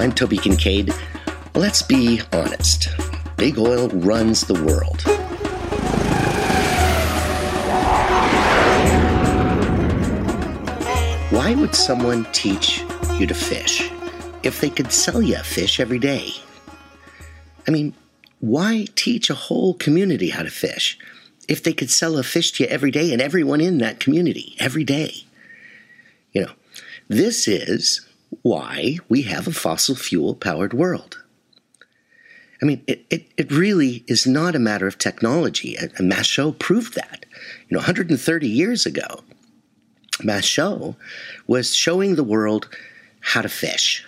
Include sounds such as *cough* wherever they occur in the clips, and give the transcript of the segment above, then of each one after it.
I'm Toby Kinkaid. Let's be honest. Big oil runs the world. Why would someone teach you to fish if they could sell you a fish every day? I mean, why teach a whole community how to fish if they could sell a fish to you every day and everyone in that community every day? You know, this is why we have a fossil fuel powered world. I mean, it, it, it, really is not a matter of technology. Uh, uh, and Mouchot proved that. You know, 130 years ago, Mouchot was showing the world how to fish.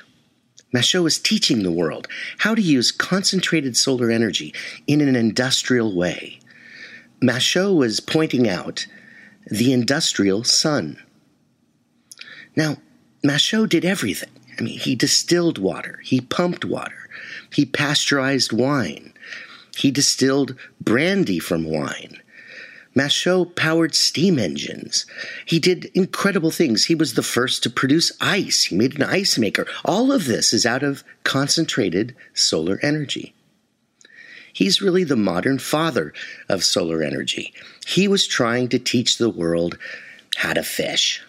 Mouchot was teaching the world how to use concentrated solar energy in an industrial way. Mouchot was pointing out the industrial sun. Now, Mouchot did everything. I mean, he distilled water, he pumped water, he pasteurized wine, he distilled brandy from wine. Mouchot powered steam engines. He did incredible things. He was the first to produce ice. He made an ice maker. All of this is out of concentrated solar energy. He's really the modern father of solar energy. He was trying to teach the world how to fish.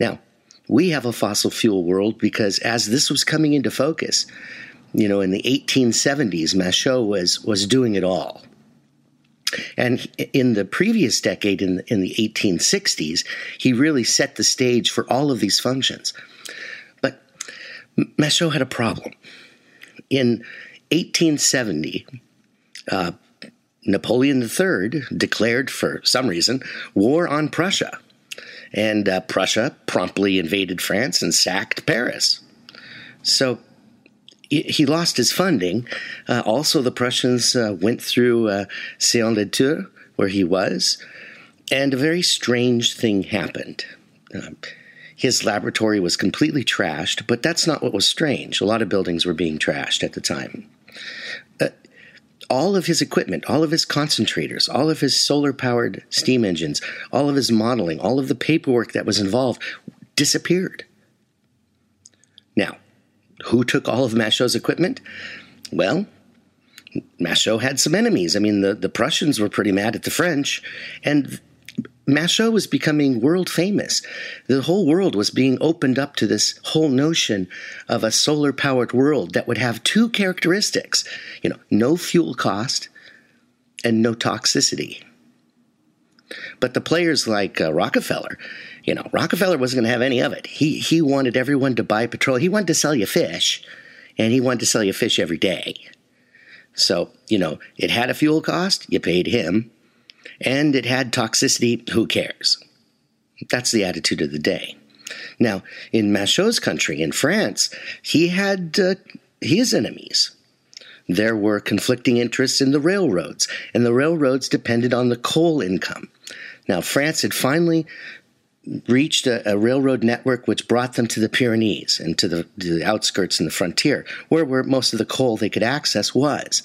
Now, we have a fossil fuel world because as this was coming into focus, you know, in the 1870s, Mouchot was, was doing it all. And in the previous decade, in the, in the 1860s, he really set the stage for all of these functions. But Mouchot had a problem. In 1870, uh, Napoleon III declared, for some reason, war on Prussia and uh, Prussia promptly invaded France and sacked Paris. So he lost his funding. Uh, also, the Prussians uh, went through uh, Saint-Latour, where he was, and a very strange thing happened. Um, his laboratory was completely trashed, but that's not what was strange. A lot of buildings were being trashed at the time all of his equipment, all of his concentrators, all of his solar powered steam engines, all of his modeling, all of the paperwork that was involved disappeared. Now, who took all of Mouchot's equipment? Well, Mouchot had some enemies. I mean, the, the Prussians were pretty mad at the French, and Mouchot was becoming world famous. The whole world was being opened up to this whole notion of a solar powered world that would have two characteristics you know, no fuel cost and no toxicity. But the players like uh, Rockefeller, you know, Rockefeller wasn't going to have any of it. He, he wanted everyone to buy petrol. He wanted to sell you fish, and he wanted to sell you fish every day. So, you know, it had a fuel cost, you paid him and it had toxicity, who cares? That's the attitude of the day. Now, in Mouchot's country, in France, he had uh, his enemies. There were conflicting interests in the railroads, and the railroads depended on the coal income. Now, France had finally reached a, a, railroad network which brought them to the Pyrenees and to the, to the outskirts and the frontier, where, where most of the coal they could access was.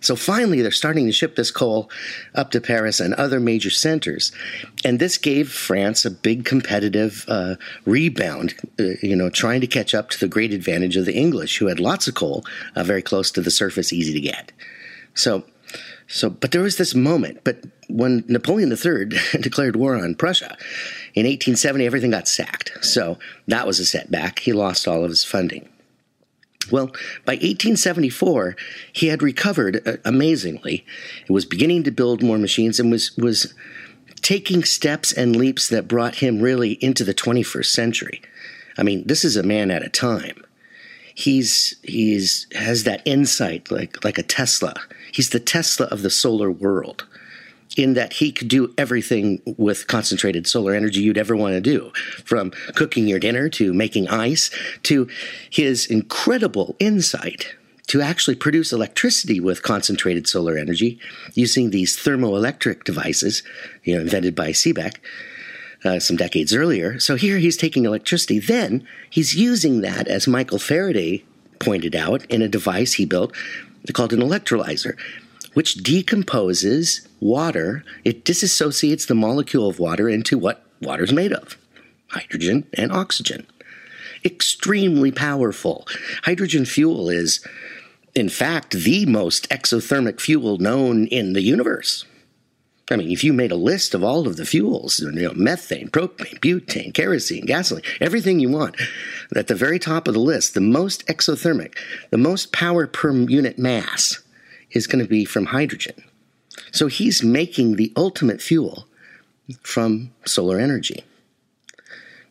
So finally, they're starting to ship this coal up to Paris and other major centers. And this gave France a big competitive uh, rebound, uh, you know, trying to catch up to the great advantage of the English, who had lots of coal uh, very close to the surface, easy to get. So, so, but there was this moment. But when Napoleon III *laughs* declared war on Prussia in 1870, everything got sacked. So that was a setback. He lost all of his funding. Well, by 1874, he had recovered uh, amazingly. He was beginning to build more machines and was was taking steps and leaps that brought him really into the 21st century. I mean, this is a man at a time. He's he's has that insight like like a Tesla. He's the Tesla of the solar world in that he could do everything with concentrated solar energy you'd ever want to do, from cooking your dinner to making ice to his incredible insight to actually produce electricity with concentrated solar energy using these thermoelectric devices, you know, invented by Seebeck. Uh, some decades earlier. So here he's taking electricity. Then he's using that, as Michael Faraday pointed out, in a device he built called an electrolyzer which decomposes water. It disassociates the molecule of water into what water is made of hydrogen and oxygen. extremely powerful. Hydrogen fuel is, in fact, the most exothermic fuel known in the universe. I mean, if you made a list of all of the fuels, you know, methane, propane, butane, kerosene, gasoline, everything you want, at the very top of the list, the most exothermic, the most power per unit mass is going to be from hydrogen. So he's making the ultimate fuel from solar energy.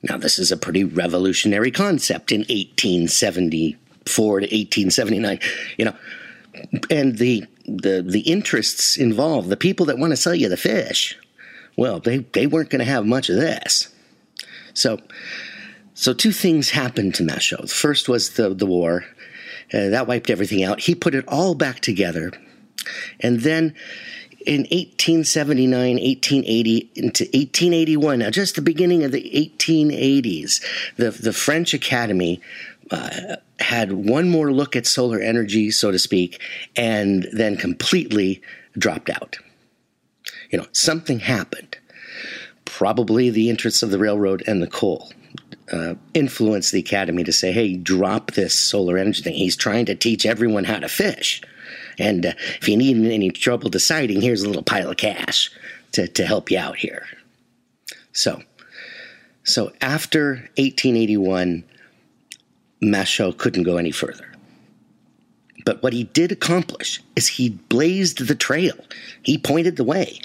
Now, this is a pretty revolutionary concept in 1874 to 1879, you know, and the the the interests involved, the people that want to sell you the fish, well, they they weren't going to have much of this. So, so two things happened to Mouchot. The first was the the war, uh, that wiped everything out. He put it all back together, and then in 1879, 1880 into 1881, now just the beginning of the 1880s, the, the French Academy uh, had one more look at solar energy, so to speak, and then completely dropped out. You know, something happened. Probably the interests of the railroad and the coal. Uh, influenced the academy to say, hey, drop this solar energy thing. He's trying to teach everyone how to fish. And uh, if you need any trouble deciding, here's a little pile of cash to, to help you out here. So, so after 1881, Mouchot couldn't go any further. But what he did accomplish is he blazed the trail. He pointed the way.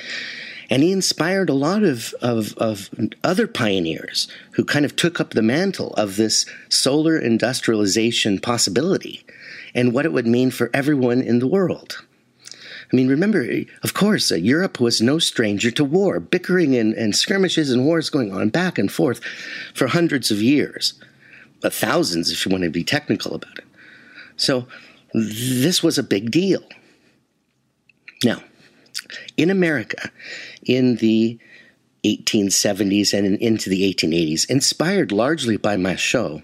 And he inspired a lot of, of, of other pioneers who kind of took up the mantle of this solar industrialization possibility and what it would mean for everyone in the world. I mean, remember, of course, uh, Europe was no stranger to war, bickering and, and, skirmishes and wars going on back and forth for hundreds of years, thousands if you want to be technical about it. So this was a big deal. Now, in America, in the 1870s and into the 1880s, inspired largely by Mouchot,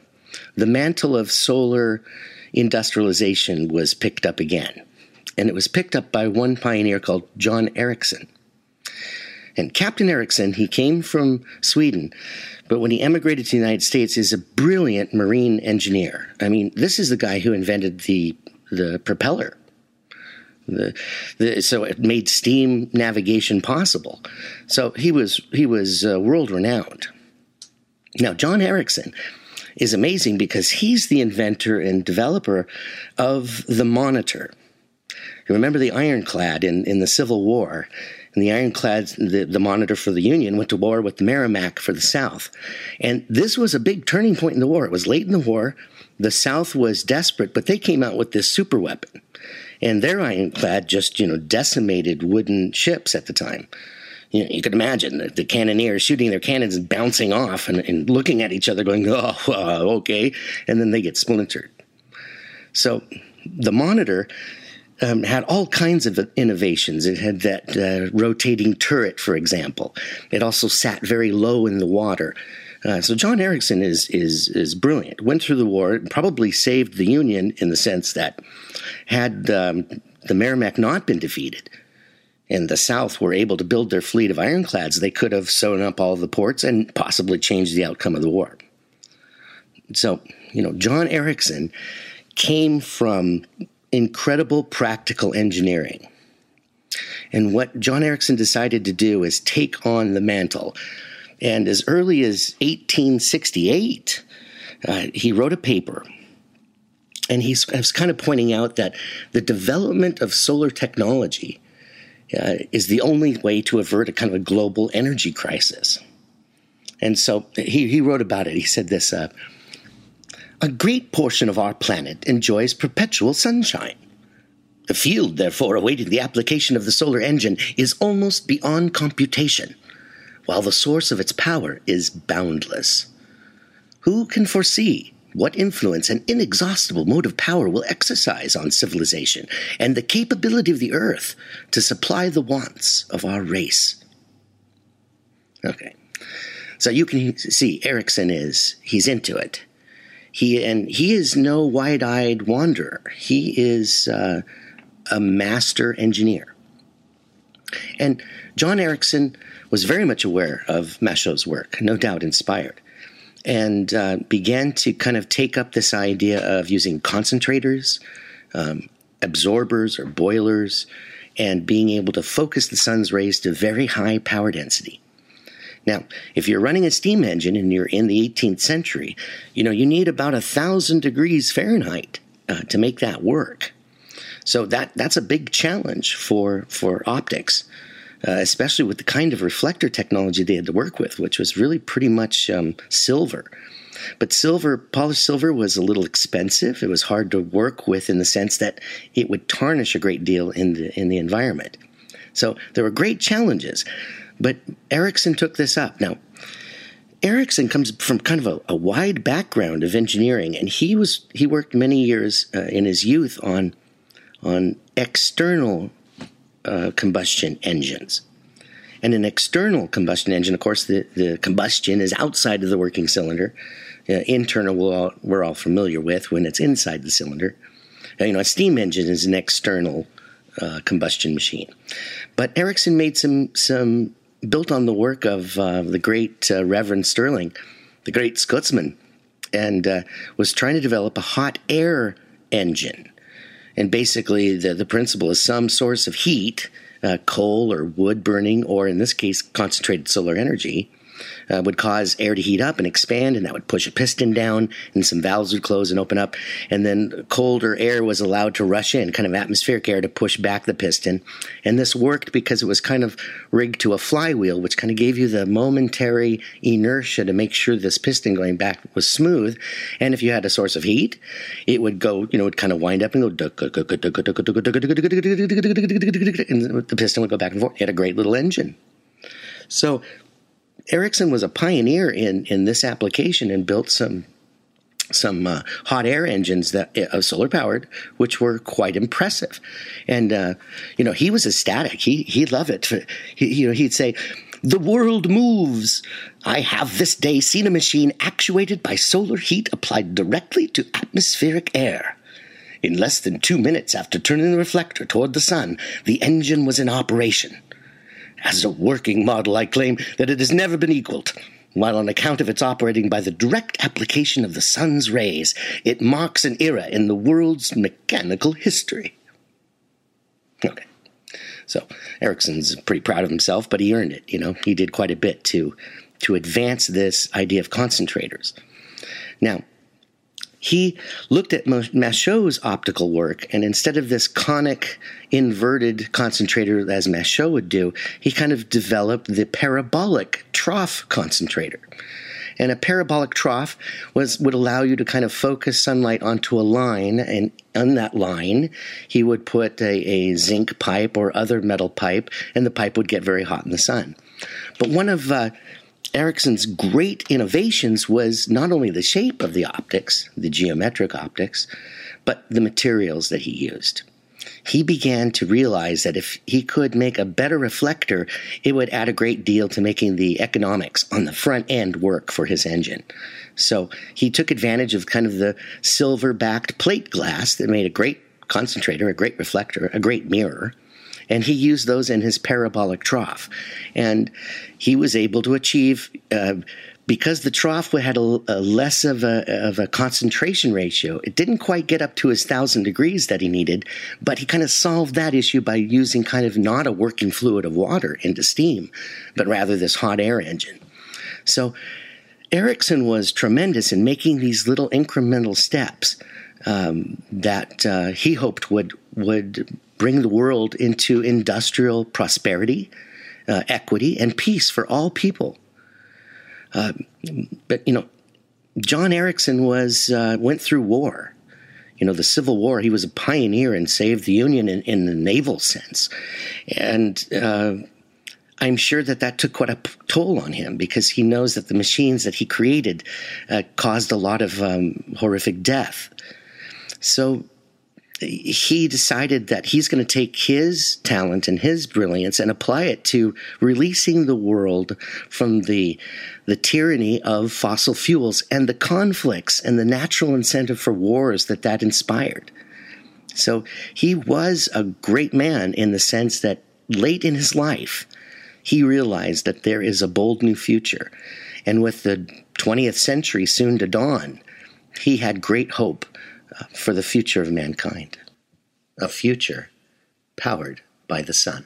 the mantle of solar industrialization was picked up again. And it was picked up by one pioneer called John Ericsson. And Captain Ericsson, he came from Sweden, but when he emigrated to the United States, is a brilliant marine engineer. I mean, this is the guy who invented the the propeller. The, the, so it made steam navigation possible. So he was he was uh, world renowned. Now John Ericsson, is amazing because he's the inventor and developer of the monitor. You remember the ironclad in, in the Civil War? And the ironclad, the, the monitor for the Union, went to war with the Merrimac for the South. And this was a big turning point in the war. It was late in the war. The South was desperate, but they came out with this super weapon. And their ironclad just, you know, decimated wooden ships at the time you, know, you could imagine the, the cannoneers shooting their cannons and bouncing off and, and looking at each other, going, *laughs* "Oh, uh, okay," and then they get splintered. So the monitor um, had all kinds of innovations. It had that uh, rotating turret, for example. It also sat very low in the water. Uh, so John Ericsson is is is brilliant. Went through the war, probably saved the Union in the sense that had um, the Merrimac not been defeated, and the South were able to build their fleet of ironclads, they could have sewn up all the ports and possibly changed the outcome of the war. So, you know, John Ericsson came from incredible practical engineering. And what John Ericsson decided to do is take on the mantle. And as early as 1868, uh, he wrote a paper and he's was kind of pointing out that the development of solar technology uh, is the only way to avert a kind of a global energy crisis. And so he, he wrote about it. He said this uh, A great portion of our planet enjoys perpetual sunshine. The field, therefore, awaiting the application of the solar engine is almost beyond computation, while the source of its power is boundless. Who can foresee what influence an inexhaustible motive power will exercise on civilization and the capability of the earth to supply the wants of our race. Okay. So you can see Ericsson is he's into it. He and he is no wide-eyed wanderer. He is uh, a master engineer. And John Ericsson was very much aware of Mouchot's work, no doubt inspired. and uh, began to kind of take up this idea of using concentrators, um, absorbers, or boilers, and being able to focus the sun's rays to very high power density. Now, if you're running a steam engine and you're in the 18th century, you know, you need about a thousand degrees Fahrenheit uh, to make that work. So that that's a big challenge for for optics, uh, especially with the kind of reflector technology they had to work with, which was really pretty much um, silver. But silver, polished silver, was a little expensive. It was hard to work with in the sense that it would tarnish a great deal in the in the environment. So there were great challenges. But Ericsson took this up. Now, Ericsson comes from kind of a, a wide background of engineering, and he was he worked many years uh, in his youth on on external uh, combustion engines. And an external combustion engine, of course, the, the combustion is outside of the working cylinder. Uh, internal, we're all, we're all familiar with when it's inside the cylinder. Uh, you know, a steam engine is an external uh, combustion machine. But Ericsson made some some built on the work of uh, the great Reverend Stirling, the great Scotsman, and was trying to develop a hot air engine. And basically, the, the principle is some source of heat, uh, coal or wood burning, or in this case, concentrated solar energy, uh, would cause air to heat up and expand, and that would push a piston down, and some valves would close and open up, and then colder air was allowed to rush in, kind of atmospheric air to push back the piston. And this worked because it was kind of rigged to a flywheel, which kind of gave you the momentary inertia to make sure this piston going back was smooth. And if you had a source of heat, it would go, you know, it kind of wind up and go, and the piston would go back and forth. It had a great little engine. So Ericsson was a pioneer in in this application and built some some uh, hot air engines that uh, solar powered, which were quite impressive. And uh, you know, he was ecstatic. He he loved it. He, you know, he'd say. The world moves. I have this day seen a machine actuated by solar heat applied directly to atmospheric air. In less than two minutes after turning the reflector toward the sun, the engine was in operation. As a working model, I claim that it has never been equaled. While on account of its operating by the direct application of the sun's rays, it marks an era in the world's mechanical history. Okay. So Ericsson's pretty proud of himself, but he earned it. You know, he did quite a bit to to advance this idea of concentrators. Now, he looked at Mouchot's optical work, and instead of this conic inverted concentrator as Mouchot would do, he kind of developed the parabolic trough concentrator. And a parabolic trough was would allow you to kind of focus sunlight onto a line, and on that line, he would put a, a zinc pipe or other metal pipe, and the pipe would get very hot in the sun. But one of uh, Ericsson's great innovations was not only the shape of the optics, the geometric optics, but the materials that he used. He began to realize that if he could make a better reflector, it would add a great deal to making the economics on the front end work for his engine. So he took advantage of kind of the silver backed plate glass that made a great concentrator, a great reflector, a great mirror and he used those in his parabolic trough. And he was able to achieve, uh, because the trough had a, a, less of a, of a concentration ratio, it didn't quite get up to his thousand degrees that he needed, but he kind of solved that issue by using kind of not a working fluid of water into steam, but rather this hot air engine. So Ericsson was tremendous in making these little incremental steps um, that uh, he hoped would would bring the world into industrial prosperity, uh, equity, and peace for all people. Uh, but you know, John Ericsson was uh, went through war. You know, the Civil War. He was a pioneer and saved the Union in, in the naval sense, and uh, I'm sure that that took quite a toll on him because he knows that the machines that he created uh, caused a lot of um, horrific death. So he decided that he's going to take his talent and his brilliance and apply it to releasing the world from the the tyranny of fossil fuels and the conflicts and the natural incentive for wars that that inspired. So he was a great man in the sense that late in his life, he realized that there is a bold new future. And with the 20th century soon to dawn, he had great hope for the future of mankind. A future powered by the sun.